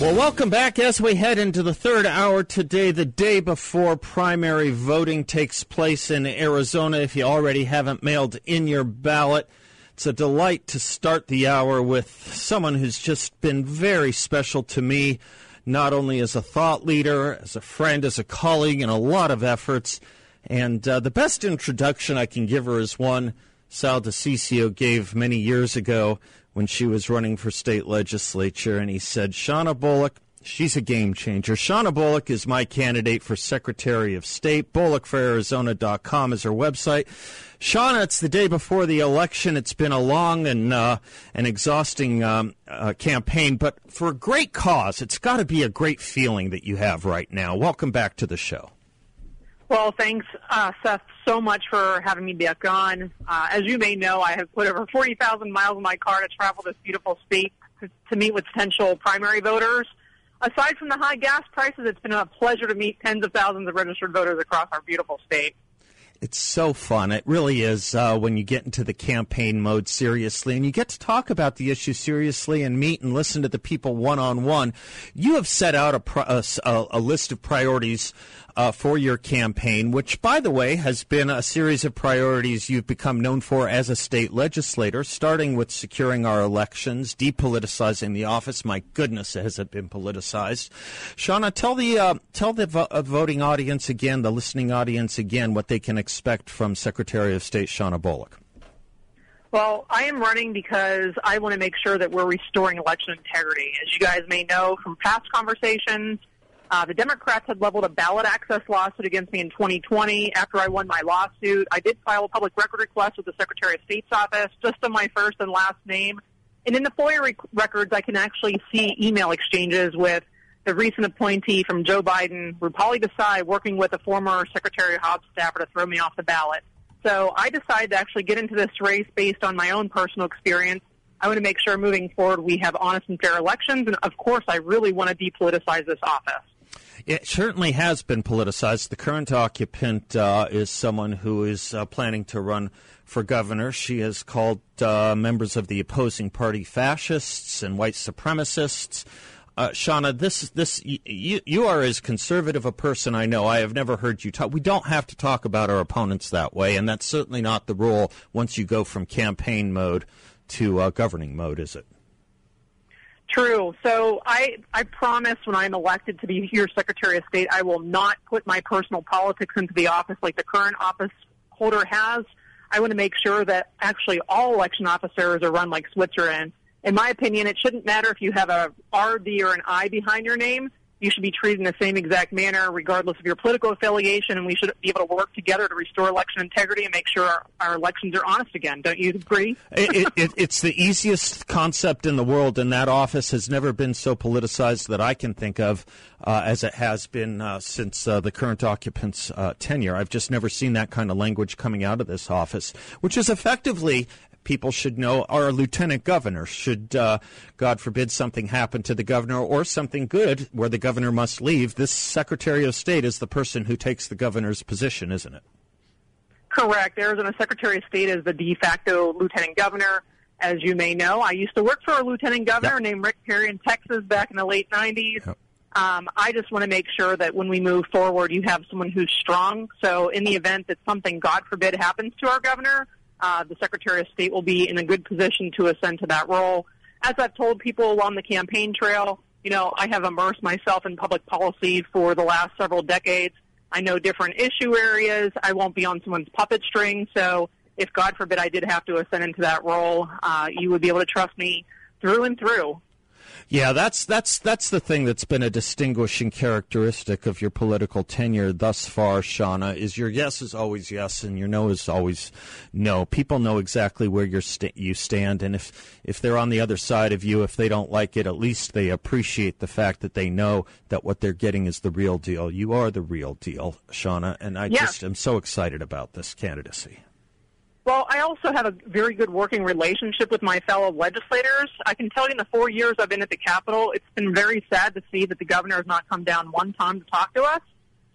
Well, welcome back as we head into the third hour today, the day before primary voting takes place in Arizona. If you already haven't mailed in your ballot, it's a delight to start the hour with someone who's just been very special to me, not only as a thought leader, as a friend, as a colleague, and a lot of efforts. And uh, the best introduction I can give her is one Sal DiCiccio gave many years ago when she was running for state legislature, and he said, Shawnna Bolick, she's a game changer. Shawnna Bolick is my candidate for Secretary of State. BolickForArizona.com is her website. Shawnna, it's the day before the election. It's been a long and uh, an exhausting um, uh, campaign, but for a great cause. It's got to be a great feeling that you have right now. Welcome back to the show. Well, thanks, uh, Seth, so much for having me back on. Uh, as you may know, I have put over 40,000 miles in my car to travel this beautiful state to, to meet with potential primary voters. Aside from the high gas prices, it's been a pleasure to meet tens of thousands of registered voters across our beautiful state. It's so fun. It really is uh, when you get into the campaign mode seriously and you get to talk about the issue seriously and meet and listen to the people one on one. You have set out a, a, a list of priorities uh, for your campaign, which, by the way, has been a series of priorities you've become known for as a state legislator, starting with securing our elections, depoliticizing the office. My goodness, it has it been politicized? Shawnna, tell the uh, tell the vo- uh, voting audience again, the listening audience again, what they can expect from Secretary of State Shawnna Bolick. Well, I am running because I want to make sure that we're restoring election integrity. As you guys may know from past conversations, uh, the Democrats had leveled a ballot access lawsuit against me in 2020. After I won my lawsuit, I did file a public record request with the Secretary of State's office just on my first and last name. And in the FOIA rec- records, I can actually see email exchanges with the recent appointee from Joe Biden, Rupali Desai, working with a former Secretary of Hobbs staffer to throw me off the ballot. So I decided to actually get into this race based on my own personal experience. I want to make sure moving forward we have honest and fair elections. And of course, I really want to depoliticize this office. It certainly has been politicized. The current occupant uh, is someone who is uh, planning to run for governor. She has called uh, members of the opposing party fascists and white supremacists. Uh, Shawnna, this this you, you are as conservative a person I know. I have never heard you talk. We don't have to talk about our opponents that way, and that's certainly not the rule once you go from campaign mode to uh, governing mode, is it? True. So I, I promise when I'm elected to be your Secretary of State, I will not put my personal politics into the office like the current office holder has. I want to make sure that actually all election officers are run like Switzerland. In my opinion, it shouldn't matter if you have a RD or an I behind your name you should be treated in the same exact manner, regardless of your political affiliation, and we should be able to work together to restore election integrity and make sure our, our elections are honest again. Don't you agree? it, it, it's the easiest concept in the world, and that office has never been so politicized that I can think of uh, as it has been uh, since uh, the current occupant's uh, tenure. I've just never seen that kind of language coming out of this office, which is effectively people should know our lieutenant governor. Should, uh, God forbid, something happen to the governor or something good where the governor must leave, this Secretary of State is the person who takes the governor's position, isn't it? Correct. Arizona Secretary of State is the de facto lieutenant governor. As you may know, I used to work for a lieutenant governor yep. named Rick Perry in Texas back in the late 90s. Yep. Um, I just want to make sure that when we move forward, you have someone who's strong. So, in the event that something, God forbid, happens to our governor, uh, the Secretary of State will be in a good position to ascend to that role. As I've told people along the campaign trail, you know, I have immersed myself in public policy for the last several decades. I know different issue areas. I won't be on someone's puppet string. So if God forbid I did have to ascend into that role, uh, you would be able to trust me through and through. Yeah, that's that's that's the thing that's been a distinguishing characteristic of your political tenure thus far, Shawnna. Is your yes is always yes, and your no is always no. People know exactly where you st- you stand, and if if they're on the other side of you, if they don't like it, at least they appreciate the fact that they know that what they're getting is the real deal. You are the real deal, Shawnna, and I Yeah. just am so excited about this candidacy. Well, I also have a very good working relationship with my fellow legislators. I can tell you in the four years I've been at the Capitol, it's been very sad to see that the governor has not come down one time to talk to us.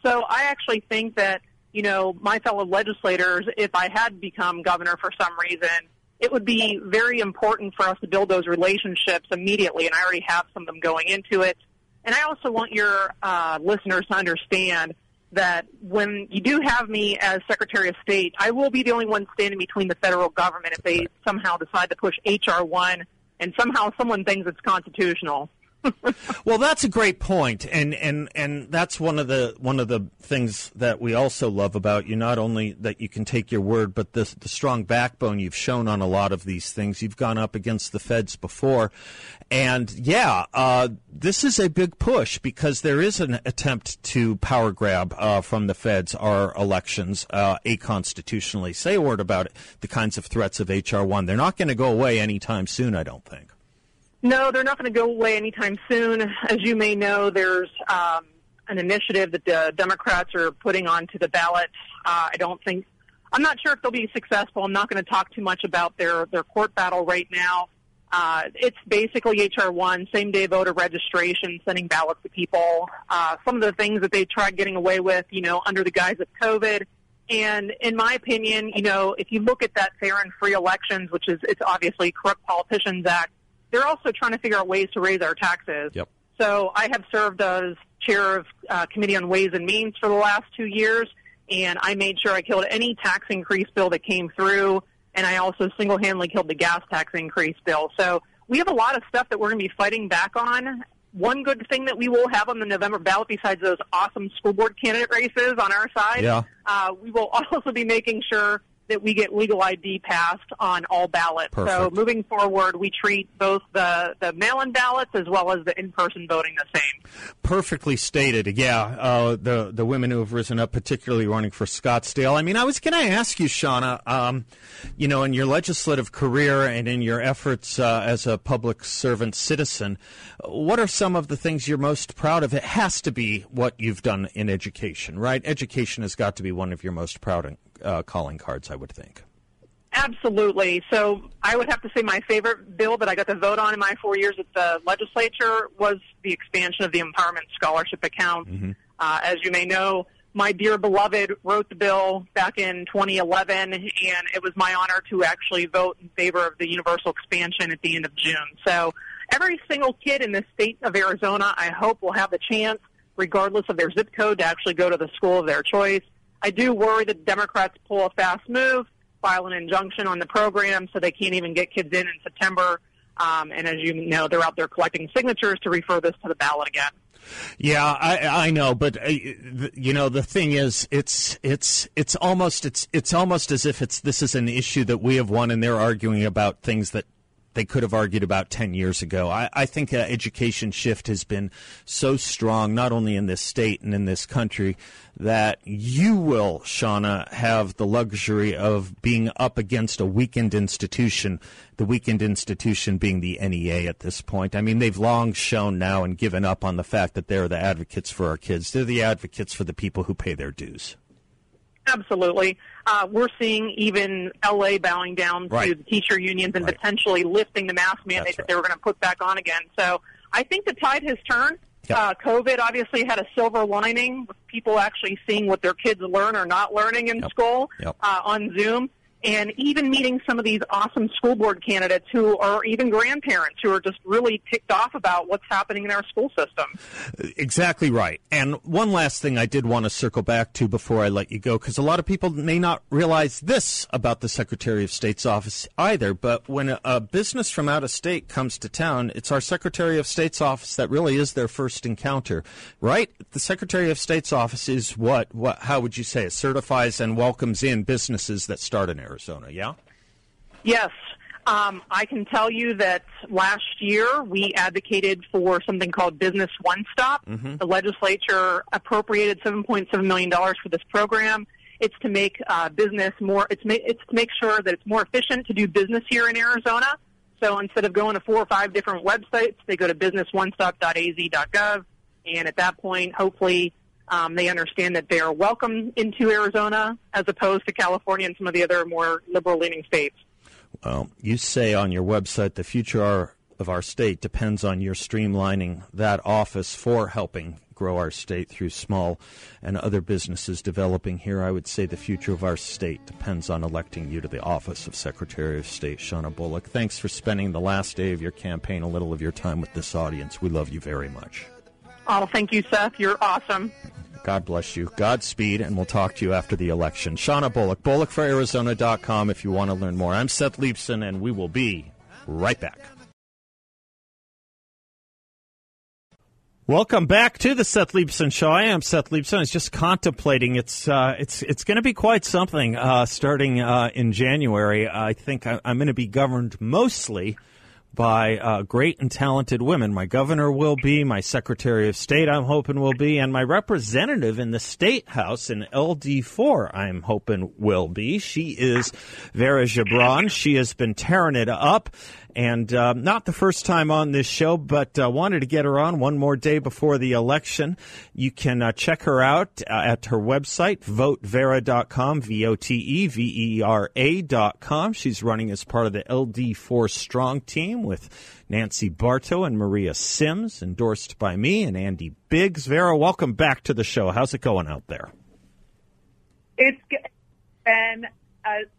So I actually think that, you know, my fellow legislators, if I had become governor for some reason, it would be very important for us to build those relationships immediately, and I already have some of them going into it. And I also want your uh, listeners to understand that when you do have me as Secretary of State, I will be the only one standing between the federal government if they somehow decide to push H.R. 1 and somehow someone thinks it's constitutional. Well, that's a great point, and and and that's one of the one of the things that we also love about you. Not only that you can take your word, but the the strong backbone you've shown on a lot of these things. You've gone up against the feds before, and yeah, uh, this is a big push because there is an attempt to power grab uh, from the feds our elections uh, aconstitutionally. Say a word about it. The kinds of threats of HR one. They're not going to go away anytime soon. I don't think. No, they're not going to go away anytime soon. As you may know, there's um, an initiative that the Democrats are putting onto the ballot. Uh, I don't think, I'm not sure if they'll be successful. I'm not going to talk too much about their, their court battle right now. Uh, it's basically HR one, same day voter registration, sending ballots to people. Uh, some of the things that they tried getting away with, you know, under the guise of COVID. And in my opinion, you know, if you look at that fair and free elections, which is it's obviously Corrupt Politicians Act, they're also trying to figure out ways to raise our taxes. Yep. So I have served as chair of uh, Committee on Ways and Means for the last two years, and I made sure I killed any tax increase bill that came through, and I also single-handedly killed the gas tax increase bill. So we have a lot of stuff that we're going to be fighting back on. One good thing that we will have on the November ballot, besides those awesome school board candidate races on our side, Yeah. uh, we will also be making sure that we get legal ID passed on all ballots. So moving forward, we treat both the, the mail-in ballots as well as the in-person voting the same. Perfectly stated. Yeah, uh, the the women who have risen up, particularly running for Scottsdale. I mean, I was going to ask you, Shawnna. Um, you know, in your legislative career and in your efforts uh, as a public servant citizen, what are some of the things you're most proud of? It has to be what you've done in education, right? Education has got to be one of your most proud uh, calling cards, I would think. Absolutely. So I would have to say my favorite bill that I got to vote on in my four years at the legislature was the expansion of the empowerment scholarship account. Uh, as you may know, my dear beloved wrote the bill back in 2011, and it was my honor to actually vote in favor of the universal expansion at the end of June. So every single kid in the state of Arizona, I hope, will have the chance, regardless of their zip code, to actually go to the school of their choice. I do worry that Democrats pull a fast move, file an injunction on the program so they can't even get kids in in September. Um, and as you know, they're out there collecting signatures to refer this to the ballot again. Yeah, I, I know, but uh, you know the thing is, it's it's it's almost it's it's almost as if it's this is an issue that we have won, and they're arguing about things that they could have argued about 10 years ago. I, I think uh, education shift has been so strong, not only in this state and in this country, that you will, Shawnna, have the luxury of being up against a weakened institution, the weakened institution being the NEA at this point. I mean, they've long shown now and given up on the fact that they're the advocates for our kids. They're the advocates for the people who pay their dues. Absolutely. Uh, we're seeing even LA bowing down to the teacher unions and Right. potentially lifting the mask mandate That's that they were going to put back on again. So I think the tide has turned. Yep. Uh, COVID obviously had a silver lining with people actually seeing what their kids learn or not learning in Yep. school Yep. uh, on Zoom. And even meeting some of these awesome school board candidates who are even grandparents who are just really ticked off about what's happening in our school system. Exactly right. And one last thing I did want to circle back to before I let you go, because a lot of people may not realize this about the Secretary of State's office either. But when a, business from out of state comes to town, it's our Secretary of State's office that really is their first encounter, right? The Secretary of State's office is what? What? How would you say it certifies and welcomes in businesses that start in Arizona? Yeah. Yes. Um, I can tell you that last year we advocated for something called Business One Stop. Mm-hmm. The legislature appropriated $7.7 million for this program. It's to make uh, business more. It's ma- it's to make sure that it's more efficient to do business here in Arizona. So instead of going to four or five different websites, they go to businessoneStop.az.gov, and at that point, hopefully, um, they understand that they are welcome into Arizona as opposed to California and some of the other more liberal-leaning states. Well, you say on your website the future of our state depends on your streamlining that office for helping grow our state through small and other businesses developing here. I would say the future of our state depends on electing you to the office of Secretary of State, Shawnna Bolick. Thanks for spending the last day of your campaign, a little of your time with this audience. We love you very much. Oh, thank you, Seth. You're awesome. God bless you. Godspeed, and we'll talk to you after the election. Shawnna Bolick, BolickForArizona.com if you want to learn more. I'm Seth Leibsohn, and we will be right back. Welcome back to the Seth Leibsohn Show. I am Seth Leibsohn. I was just contemplating. It's uh, it's it's going to be quite something uh, starting uh, in January. I think I, I'm going to be governed mostly by uh, great and talented women. My governor will be, my Secretary of State, I'm hoping will be, and my representative in the State House in LD4, I'm hoping will be. She is Vera Gebran. She has been tearing it up. And uh, not the first time on this show, but uh, wanted to get her on one more day before the election. You can uh, check her out uh, at her website, votevera.com, V O T E V E R A.com. She's running as part of the LD4 Strong team with Nancy Barto and Maria Syms, endorsed by me and Andy Biggs. Vera, welcome back to the show. How's it going out there? It's been just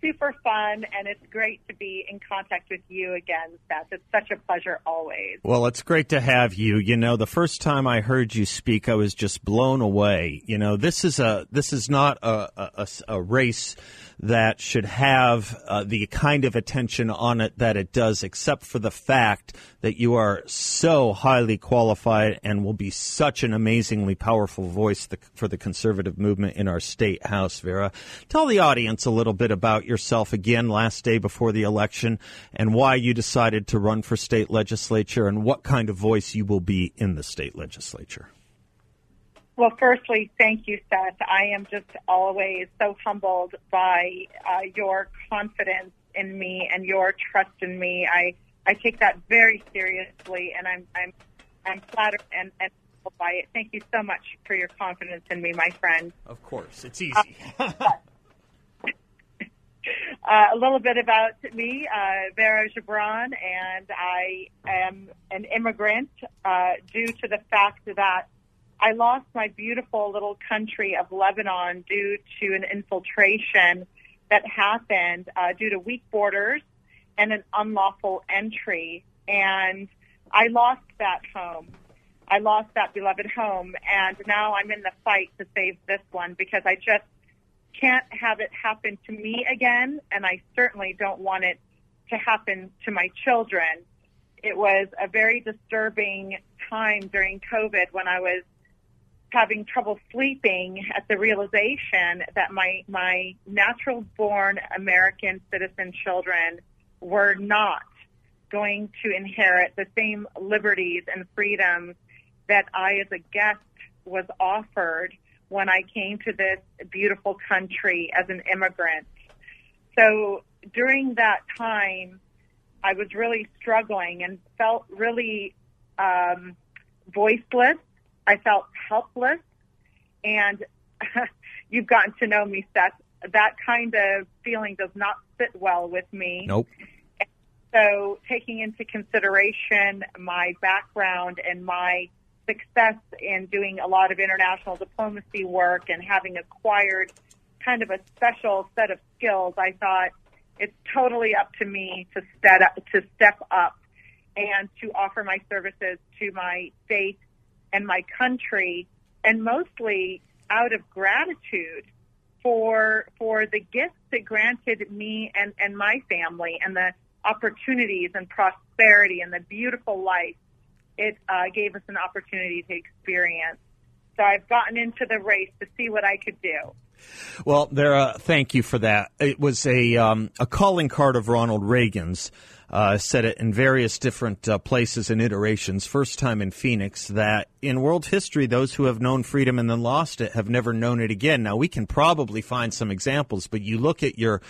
super fun, and it's great to be in contact with you again, Seth. It's such a pleasure always. Well, it's great to have you. You know, the first time I heard you speak, I was just blown away. You know, this is a this is not a a, a race that should have uh, the kind of attention on it that it does, except for the fact that you are so highly qualified and will be such an amazingly powerful voice for the conservative movement in our state house, Vera. Tell the audience a little bit about yourself again last day before the election and why you decided to run for state legislature and what kind of voice you will be in the state legislature. Well, firstly, thank you, Seth. I am just always so humbled by uh, your confidence in me and your trust in me. I I take that very seriously, and I'm I'm I'm flattered and, and by it. Thank you so much for your confidence in me, my friend. Of course, it's easy. uh, uh, a little bit about me, uh, Vera Gebran, and I am an immigrant uh, due to the fact that I lost my beautiful little country of Lebanon due to an infiltration that happened uh, due to weak borders and an unlawful entry. And I lost that home. I lost that beloved home. And now I'm in the fight to save this one because I just can't have it happen to me again. And I certainly don't want it to happen to my children. It was a very disturbing time during COVID when I was having trouble sleeping at the realization that my my natural born American citizen children were not going to inherit the same liberties and freedoms that I as a guest was offered when I came to this beautiful country as an immigrant. So during that time, I was really struggling and felt really um, voiceless I felt helpless, and you've gotten to know me, Seth. That kind of feeling does not sit well with me. Nope. So, taking into consideration my background and my success in doing a lot of international diplomacy work and having acquired kind of a special set of skills, I thought it's totally up to me to step up, to step up and to offer my services to my state and my country, and mostly out of gratitude for for the gifts it granted me and, and my family and the opportunities and prosperity and the beautiful life it uh, gave us an opportunity to experience. So I've gotten into the race to see what I could do. Well, there. Thank you for that. It was a um, a calling card of Ronald Reagan's uh, said it in various different uh, places and iterations. First time in Phoenix that in world history, those who have known freedom and then lost it have never known it again. Now we can probably find some examples, but you look at your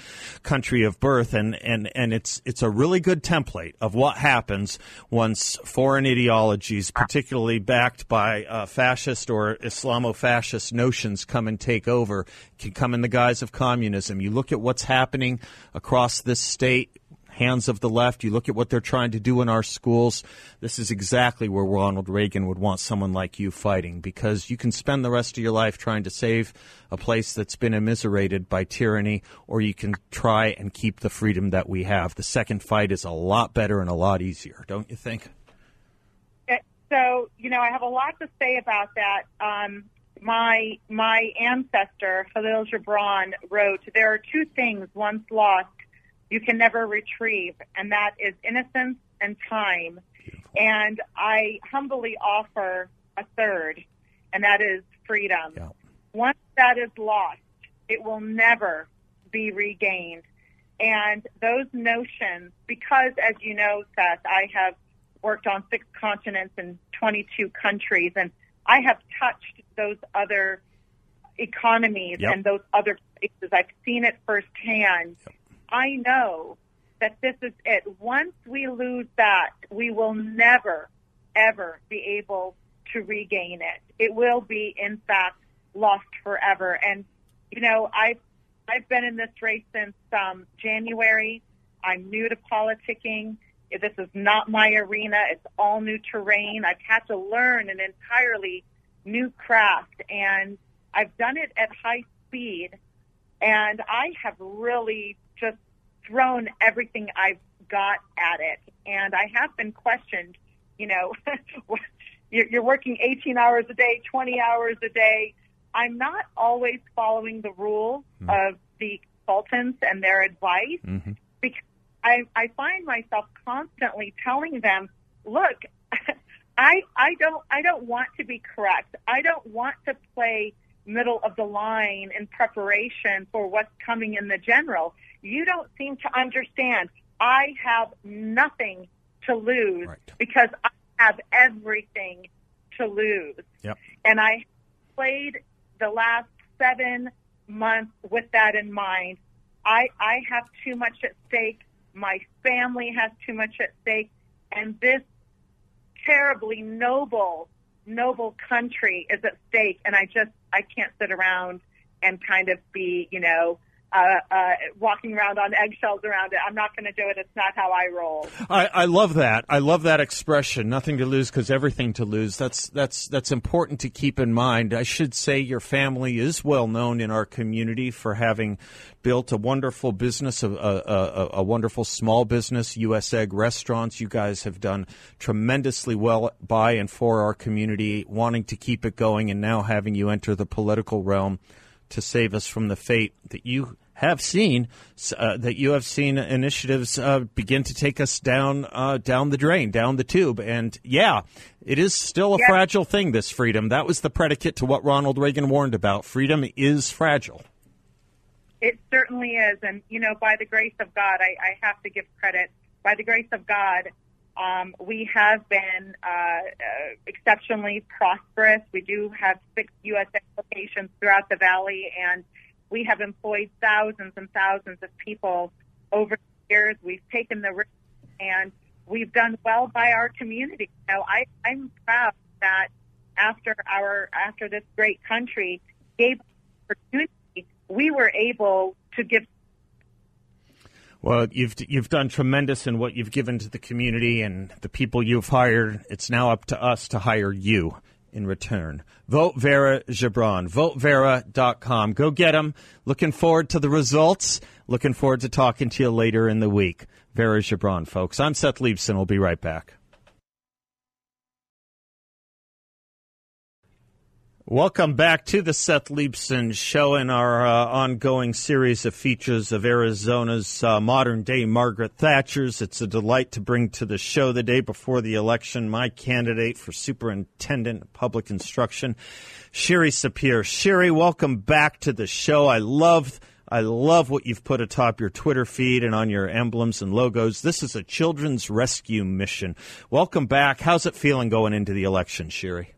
country of birth, and and and it's it's a really good template of what happens once foreign ideologies, particularly backed by uh, fascist or Islamo-fascist notions, come and take over. Can come in the guise of communism. You look at what's happening across this state hands of the left. You look at what they're trying to do in our schools. This is exactly where Ronald Reagan would want someone like you fighting because you can spend the rest of your life trying to save a place that's been immiserated by tyranny, or you can try and keep the freedom that we have. The second fight is a lot better and a lot easier, don't you think? So, you know, I have a lot to say about that. Um, my my ancestor Khalil Gibran wrote, "There are two things once lost you can never retrieve, and that is innocence and time. And I humbly offer a third, and that is freedom. Yeah. Once that is lost, it will never be regained. And those notions, because as you know, Seth, I have worked on six continents and 22 countries, and I have touched those other economies yep. and those other places. I've seen it firsthand. Yep. I know that this is it. Once we lose that, we will never, ever be able to regain it. It will be, in fact, lost forever. And, you know, I've, I've been in this race since um, January. I'm new to politicking. This is not my arena. It's all new terrain. I've had to learn an entirely new craft, and I've done it at high speed. And I have really thrown everything I've got at it. And I have been questioned, you know, you're working 18 hours a day, 20 hours a day. I'm not always following the rules mm-hmm. of the consultants and their advice mm-hmm. because I, I find myself constantly telling them, look, I, I don't, I don't want to be correct. I don't want to play middle of the line in preparation for what's coming in the general. You don't seem to understand. I have nothing to lose right. because I have everything to lose. Yep. And I played the last seven months with that in mind. I, I have too much at stake. My family has too much at stake. And this terribly noble, noble country is at stake. And I just, I can't sit around and kind of be, you know, uh, uh, walking around on eggshells around it. I'm not going to do it. It's not how I roll. I, I love that. I love that expression. Nothing to lose because everything to lose. That's that's that's important to keep in mind. I should say your family is well known in our community for having built a wonderful business, a, a, a, a wonderful small business, U.S. Egg Restaurants. You guys have done tremendously well by and for our community, wanting to keep it going, and now having you enter the political realm to save us from the fate that you have seen uh, that you have seen initiatives uh, begin to take us down uh, down the drain, down the tube, and yeah, it is still a fragile thing. This freedom that was the predicate to what Ronald Reagan warned about. Freedom is fragile. It certainly is, and you know, by the grace of God, I, I have to give credit. By the grace of God, um, we have been uh, uh, exceptionally prosperous. We do have six U.S. locations throughout the valley, and we have employed thousands and thousands of people over the years. We've taken the risk, and we've done well by our community. Know, I, I'm proud that after our after this great country gave opportunity, we were able to give well, you've you've done tremendous in what you've given to the community and the people you've hired. It's now up to us to hire you in return. Vote Vera Gebran. VoteVera.com. Go get them. Looking forward to the results. Looking forward to talking to you later in the week. Vera Gebran, folks. I'm Seth Leibsohn. We'll be right back. Welcome back to the Seth Leibsohn Show in our uh, ongoing series of features of Arizona's uh, modern day Margaret Thatchers. It's a delight to bring to the show the day before the election my candidate for superintendent of public instruction, Shiry Sapir. Shiry, welcome back to the show. I love. I love what you've put atop your Twitter feed and on your emblems and logos. This is a children's rescue mission. Welcome back. How's it feeling going into the election, Shiry?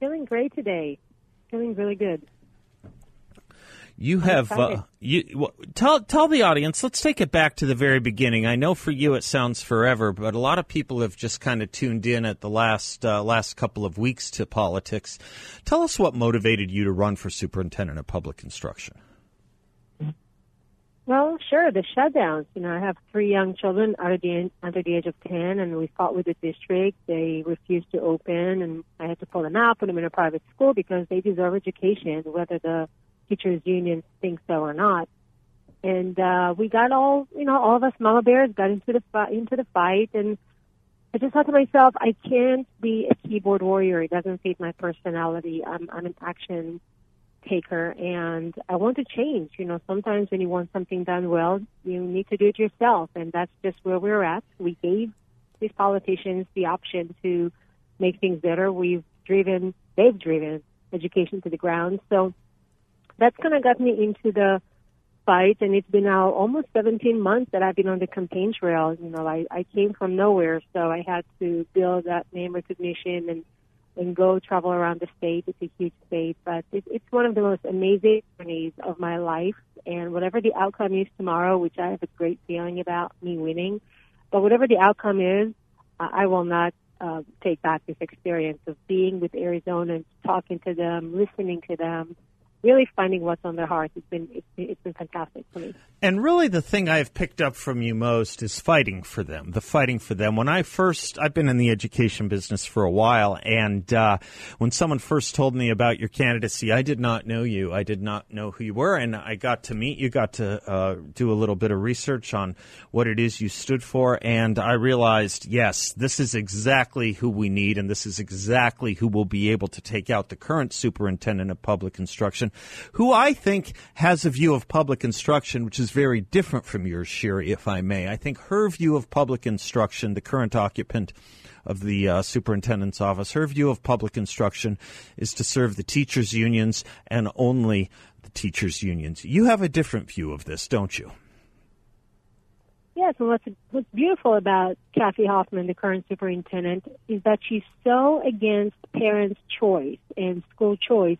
Feeling great today. Feeling really good. You have uh, you well, tell tell the audience. Let's take it back to the very beginning. I know for you it sounds forever, but a lot of people have just kind of tuned in at the last uh, last couple of weeks to politics. Tell us what motivated you to run for superintendent of public instruction. Well, sure. The shutdowns. You know, I have three young children under the under the age of ten, and we fought with the district. They refused to open, and I had to pull them out, put them in a private school because they deserve education, whether the teachers union thinks so or not. And uh, we got all, you know, all of us mama bears got into the into the fight, and I just thought to myself, I can't be a keyboard warrior. It doesn't fit my personality. I'm I'm an action taker and I want to change. You know, sometimes when you want something done well, you need to do it yourself. And that's just where we're at. We gave these politicians the option to make things better. We've driven, they've driven education to the ground. So that's kind of got me into the fight. And it's been now almost 17 months that I've been on the campaign trail. You know, I, I came from nowhere, so I had to build that name recognition and and go travel around the state. It's a huge state, but it, it's one of the most amazing journeys of my life. And whatever the outcome is tomorrow, which I have a great feeling about me winning, but whatever the outcome is, I will not uh, take back this experience of being with Arizona, talking to them, listening to them, really finding what's on their heart. It's been it's, it's been fantastic for me. And really, the thing I've picked up from you most is fighting for them. The fighting for them. When I first, I've been in the education business for a while, and uh, when someone first told me about your candidacy, I did not know you. I did not know who you were, and I got to meet you. Got to uh, do a little bit of research on what it is you stood for, and I realized, yes, this is exactly who we need, and this is exactly who will be able to take out the current superintendent of public instruction who I think has a view of public instruction which is very different from yours, Shiry, if I may. I think her view of public instruction, the current occupant of the uh, superintendent's office, her view of public instruction is to serve the teachers' unions and only the teachers' unions. You have a different view of this, don't you? Yes, and what's, what's beautiful about Kathy Hoffman, the current superintendent, is that she's so against parents' choice and school choice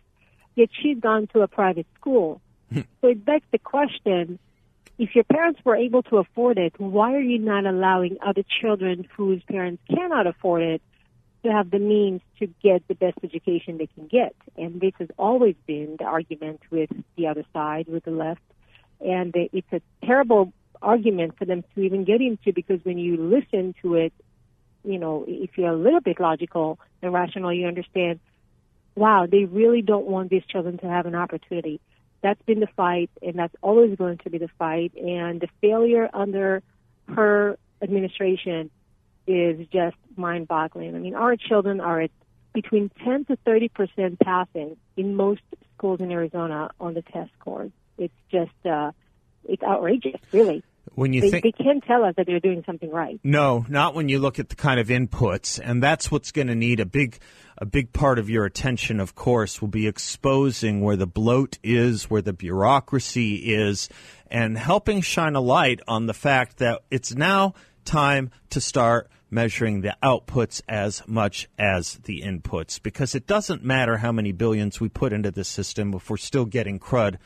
yet she's gone to a private school. Hmm. so it begs the question, if your parents were able to afford it, why are you not allowing other children whose parents cannot afford it to have the means to get the best education they can get? And this has always been the argument with the other side, with the left. And it's a terrible argument for them to even get into because when you listen to it, you know, if you're a little bit logical and rational, you understand wow, they really don't want these children to have an opportunity. That's been the fight, and that's always going to be the fight. And the failure under her administration is just mind boggling. I mean, our children are at between 10 to 30 percent passing in most schools in Arizona on the test scores. It's just, uh, it's outrageous, really. When you they, think they can't tell us that they're doing something right. No, not when you look at the kind of inputs, and that's what's going to need a big a big part of your attention, of course, will be exposing where the bloat is, where the bureaucracy is, and helping shine a light on the fact that it's now time to start measuring the outputs as much as the inputs because it doesn't matter how many billions we put into the system if we're still getting crud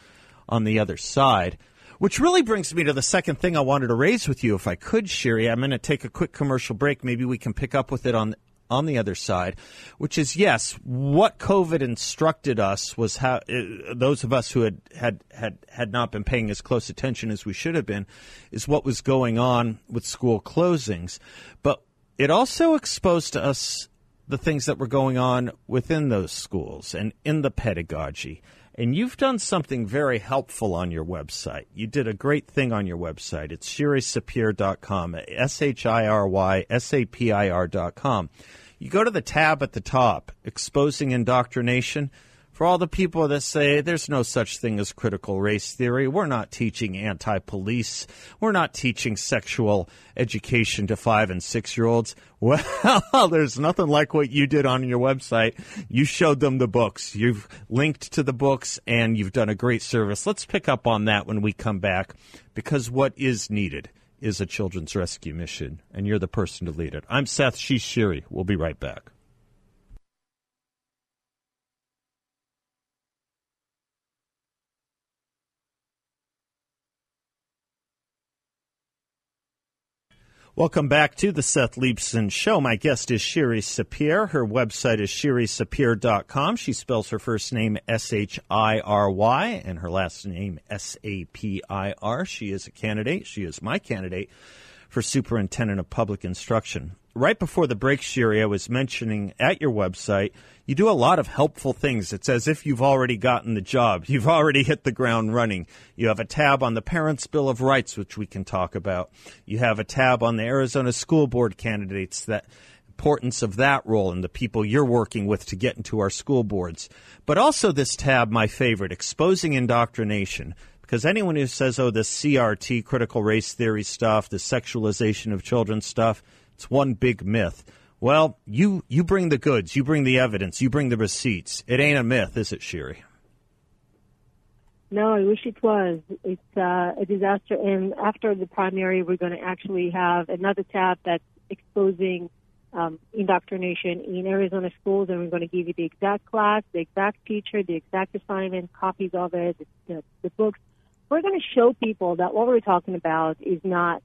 on the other side. Which really brings me to the second thing I wanted to raise with you, if I could, Shiry. I'm going to take a quick commercial break. Maybe we can pick up with it on on the other side, which is yes, what COVID instructed us was how uh, those of us who had, had had had not been paying as close attention as we should have been, is what was going on with school closings, but it also exposed to us the things that were going on within those schools and in the pedagogy. And you've done something very helpful on your website. You did a great thing on your website. It's shirysapir.com, S H I R Y S A P I R.com You go to the tab at the top, exposing indoctrination. For all the people that say there's no such thing as critical race theory, we're not teaching anti police, we're not teaching sexual education to five and six year olds. Well, there's nothing like what you did on your website. You showed them the books, you've linked to the books, and you've done a great service. Let's pick up on that when we come back because what is needed is a children's rescue mission, and you're the person to lead it. I'm Seth Shishiri. We'll be right back. Welcome back to the Seth Leibsohn Show. My guest is Shiry Sapir. Her website is shirysapir.com. She spells her first name S H I R Y and her last name S A P I R. She is a candidate. She is my candidate for Superintendent of Public Instruction. Right before the break, Shiry, I was mentioning at your website, you do a lot of helpful things. It's as if you've already gotten the job. You've already hit the ground running. You have a tab on the Parents' Bill of Rights, which we can talk about. You have a tab on the Arizona School Board candidates that importance of that role and the people you're working with to get into our school boards. But also this tab, my favorite, exposing indoctrination. Because anyone who says, oh, this CRT, critical race theory stuff, the sexualization of children stuff, it's one big myth. Well, you, you bring the goods, you bring the evidence, you bring the receipts. It ain't a myth, is it, Shiry? No, I wish it was. It's uh, a disaster. And after the primary, we're going to actually have another tab that's exposing um, indoctrination in Arizona schools, and we're going to give you the exact class, the exact teacher, the exact assignment, copies of it, the, the, the books, we're going to show people that what we're talking about is not,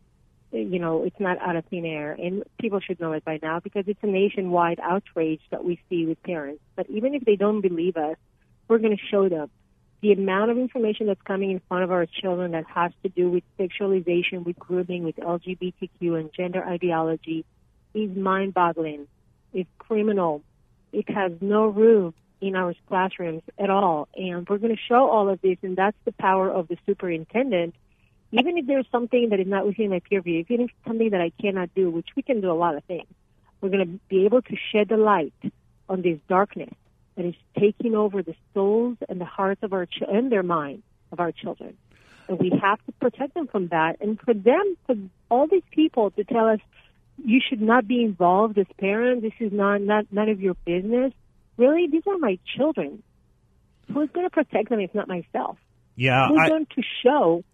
you know, it's not out of thin air. And people should know it by now because it's a nationwide outrage that we see with parents. But even if they don't believe us, we're going to show them the amount of information that's coming in front of our children that has to do with sexualization, with grooming, with LGBTQ and gender ideology is mind boggling. It's criminal. It has no room in our classrooms at all. And we're going to show all of this, and that's the power of the superintendent. Even if there's something that is not within my purview, even if it's something that I cannot do, which we can do a lot of things, we're going to be able to shed the light on this darkness that is taking over the souls and the hearts of our ch- and their minds of our children. And we have to protect them from that. And for them, for all these people to tell us, you should not be involved as parents. This is not, not none of your business really, these are my children. Who's going to protect them if not myself? Yeah, who's I, going to show?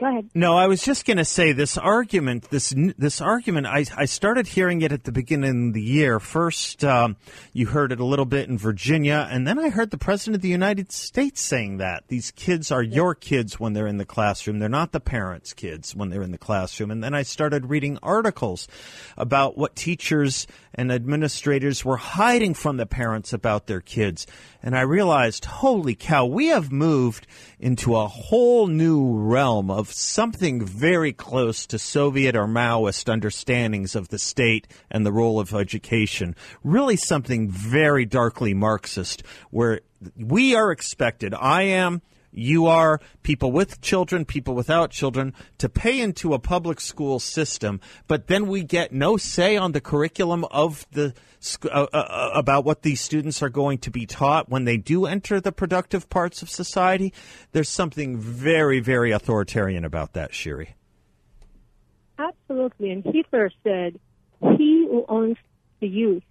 Go ahead. No, I was just going to say this argument. This this argument. I I started hearing it at the beginning of the year. First, um, you heard it a little bit in Virginia, and then I heard the president of the United States saying that these kids are your kids when they're in the classroom. They're not the parents' kids when they're in the classroom. And then I started reading articles about what teachers and administrators were hiding from the parents about their kids. And I realized, holy cow, we have moved into a whole new realm of something very close to Soviet or Maoist understandings of the state and the role of education. Really something very darkly Marxist, where we are expected, I am, you are people with children, people without children, to pay into a public school system, but then we get no say on the curriculum of the uh, uh, uh, about what these students are going to be taught when they do enter the productive parts of society. There's something very, very authoritarian about that, Shiry. Absolutely. And Hitler said, "He who owns the youth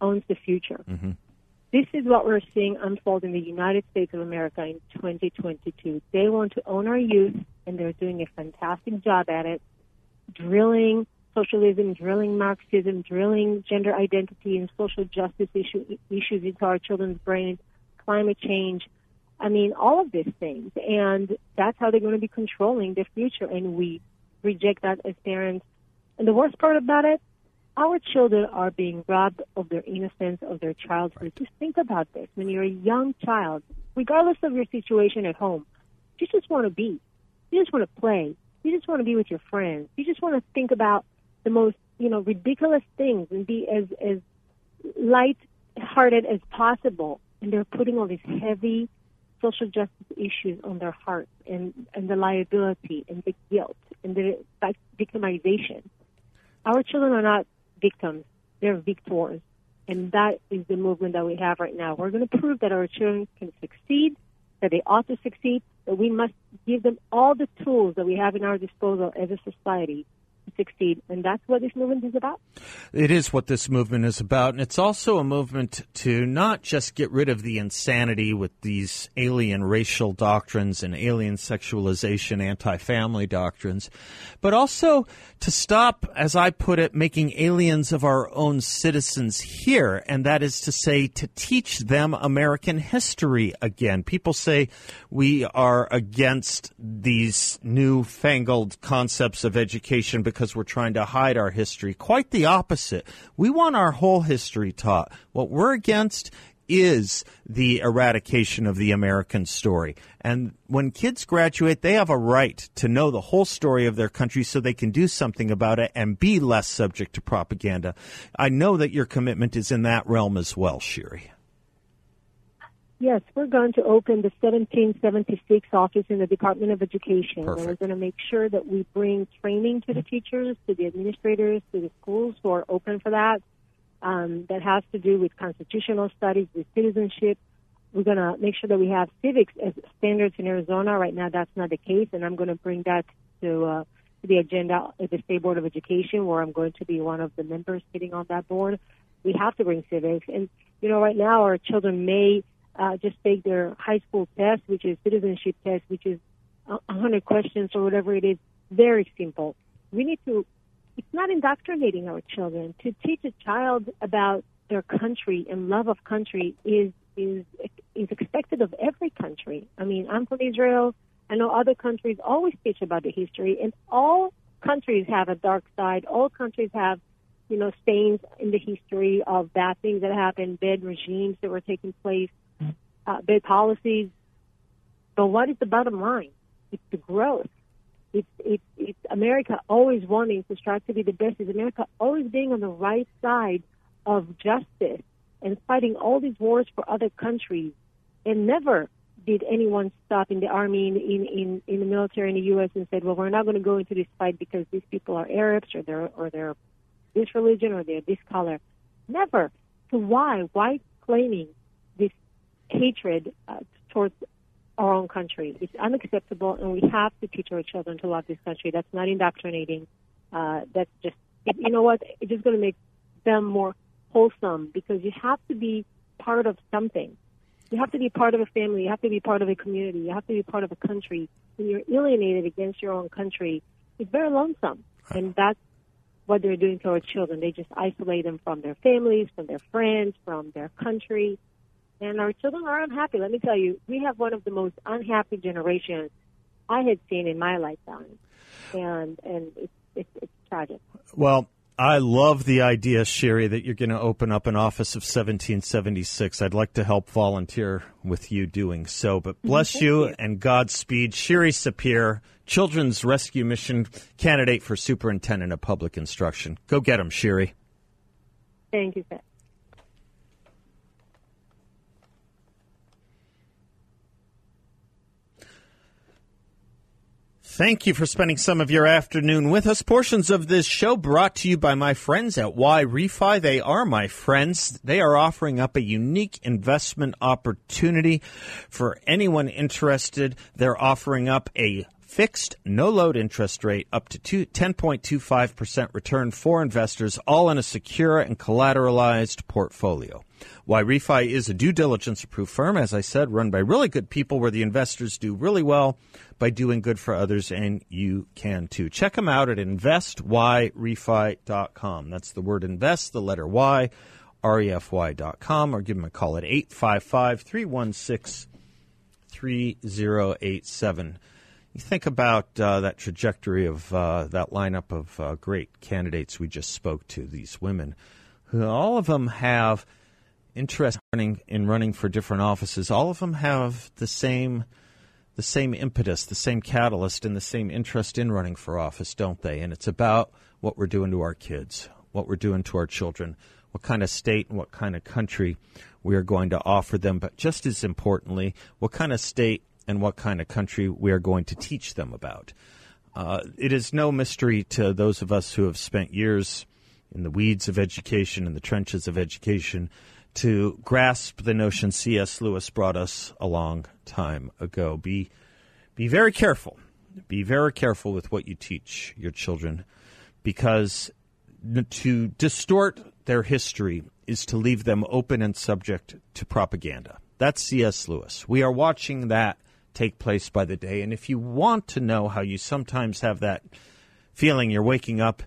owns the future." Mm-hmm. This is what we're seeing unfold in the United States of America in 2022. They want to own our youth, and they're doing a fantastic job at it, drilling socialism, drilling Marxism, drilling gender identity and social justice issue, issues into our children's brains, climate change. I mean, all of these things. And that's how they're going to be controlling the future. And we reject that as parents. And the worst part about it, our children are being robbed of their innocence, of their childhood. Just think about this. When you're a young child, regardless of your situation at home, you just want to be. You just want to play. You just want to be with your friends. You just want to think about the most, you know, ridiculous things and be as, as light-hearted as possible. And they're putting all these heavy social justice issues on their hearts and, and the liability and the guilt and the victimization. Our children are not victims. they're victors. And that is the movement that we have right now. We're going to prove that our children can succeed, that they ought to succeed, that we must give them all the tools that we have in our disposal as a society succeed. And that's what this movement is about. It is what this movement is about. And it's also a movement to not just get rid of the insanity with these alien racial doctrines and alien sexualization, anti family doctrines, but also to stop, as I put it, making aliens of our own citizens here. And that is to say, to teach them American history again. People say we are against these newfangled concepts of education because we're trying to hide our history. Quite the opposite. We want our whole history taught. What we're against is the eradication of the American story. And when kids graduate, they have a right to know the whole story of their country so they can do something about it and be less subject to propaganda. I know that your commitment is in that realm as well, Shiry. Yes, we're going to open the 1776 office in the Department of Education. Perfect. And we're going to make sure that we bring training to the teachers, to the administrators, to the schools who are open for that. Um, that has to do with constitutional studies, with citizenship. We're going to make sure that we have civics as standards in Arizona. Right now, that's not the case, and I'm going to bring that to, uh, to the agenda at the State Board of Education, where I'm going to be one of the members sitting on that board. We have to bring civics, and you know, right now our children may uh, just take their high school test, which is citizenship test, which is a 100 questions or whatever it is. Very simple. We need to, it's not indoctrinating our children. To teach a child about their country and love of country is, is, is expected of every country. I mean, I'm from Israel. I know other countries always teach about the history and all countries have a dark side. All countries have you know, stains in the history of bad things that happened, bad regimes that were taking place uh, bad policies. But what is the bottom line? It's the growth. It's, it's, it's America always wanting to strive to be the best. It's America always being on the right side of justice and fighting all these wars for other countries. And never did anyone stop in the army, in, in, in, in the military in the U.S. and said, well, we're not going to go into this fight because these people are Arabs or they're, or they're this religion or they're this color. Never. So why? Why claiming hatred uh, towards our own country. It's unacceptable, and we have to teach our children to love this country. That's not indoctrinating. Uh, that's just, it, you know what? It's just going to make them more wholesome because you have to be part of something. You have to be part of a family. You have to be part of a community. You have to be part of a country. When you're alienated against your own country, it's very lonesome. And that's what they're doing to our children. They just isolate them from their families, from their friends, from their country and our children are unhappy. Let me tell you, we have one of the most unhappy generations I had seen in my lifetime, and and it's it's, it's tragic. Well. I love the idea, Shiry, that you're going to open up an office of 1776. I'd like to help volunteer with you doing so. But mm-hmm, bless you, you, and Godspeed. Shiry Sapir, Children's Rescue Mission candidate for Superintendent of Public Instruction. Go get him, Shiry. Thank you, sir. Thank you for spending some of your afternoon with us. Portions of this show brought to you by my friends at YRefy. They are my friends. They are offering up a unique investment opportunity for anyone interested. They're offering up a fixed, no load interest rate up to 10.25% return for investors, all in a secure and collateralized portfolio. YRefy is a due diligence approved firm, as I said, run by really good people where the investors do really well by doing good for others, and you can too. Check them out at investyrefy.com. That's the word invest, the letter Y, refy.com, or give them a call at 855 316 3087. You think about uh, that trajectory of uh, that lineup of uh, great candidates we just spoke to, these women, who all of them have – interest in, in running for different offices, all of them have the same the same impetus, the same catalyst, and the same interest in running for office, don't they? And it's about what we're doing to our kids, what we're doing to our children, what kind of state and what kind of country we are going to offer them, but just as importantly, what kind of state and what kind of country we are going to teach them about. Uh, it is no mystery to those of us who have spent years in the weeds of education, in the trenches of education, to grasp the notion C.S. Lewis brought us a long time ago. Be, be very careful. Be very careful with what you teach your children because to distort their history is to leave them open and subject to propaganda. That's C.S. Lewis. We are watching that take place by the day. And if you want to know how you sometimes have that feeling you're waking up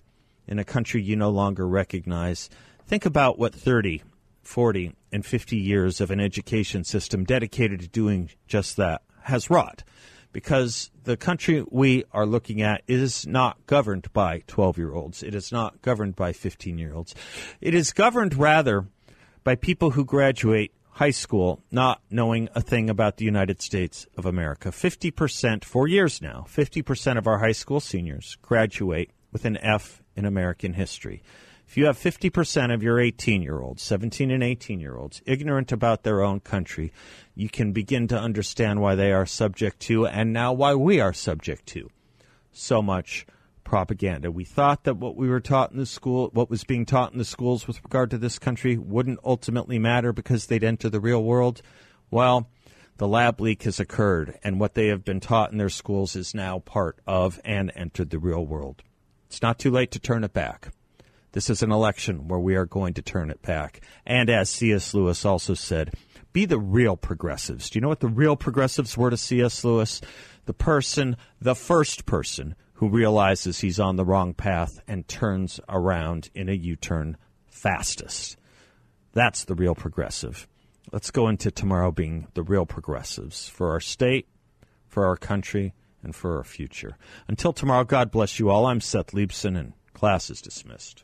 in a country you no longer recognize, think about what 30, 40, and 50 years of an education system dedicated to doing just that has wrought. Because the country we are looking at is not governed by 12 year olds. It is not governed by 15 year olds. It is governed rather by people who graduate high school not knowing a thing about the United States of America. 50%, for years now, 50% of our high school seniors graduate with an F in American history. If you have 50% of your 18 year olds, 17 and 18 year olds, ignorant about their own country, you can begin to understand why they are subject to, and now why we are subject to, so much propaganda. We thought that what we were taught in the school, what was being taught in the schools with regard to this country, wouldn't ultimately matter because they'd enter the real world. Well, the lab leak has occurred, and what they have been taught in their schools is now part of and entered the real world. It's not too late to turn it back. This is an election where we are going to turn it back. And as C.S. Lewis also said, be the real progressives. Do you know what the real progressives were to C.S. Lewis? The person, the first person who realizes he's on the wrong path and turns around in a U turn fastest. That's the real progressive. Let's go into tomorrow being the real progressives for our state, for our country, and for our future. Until tomorrow, God bless you all. I'm Seth Leibsohn, and class is dismissed.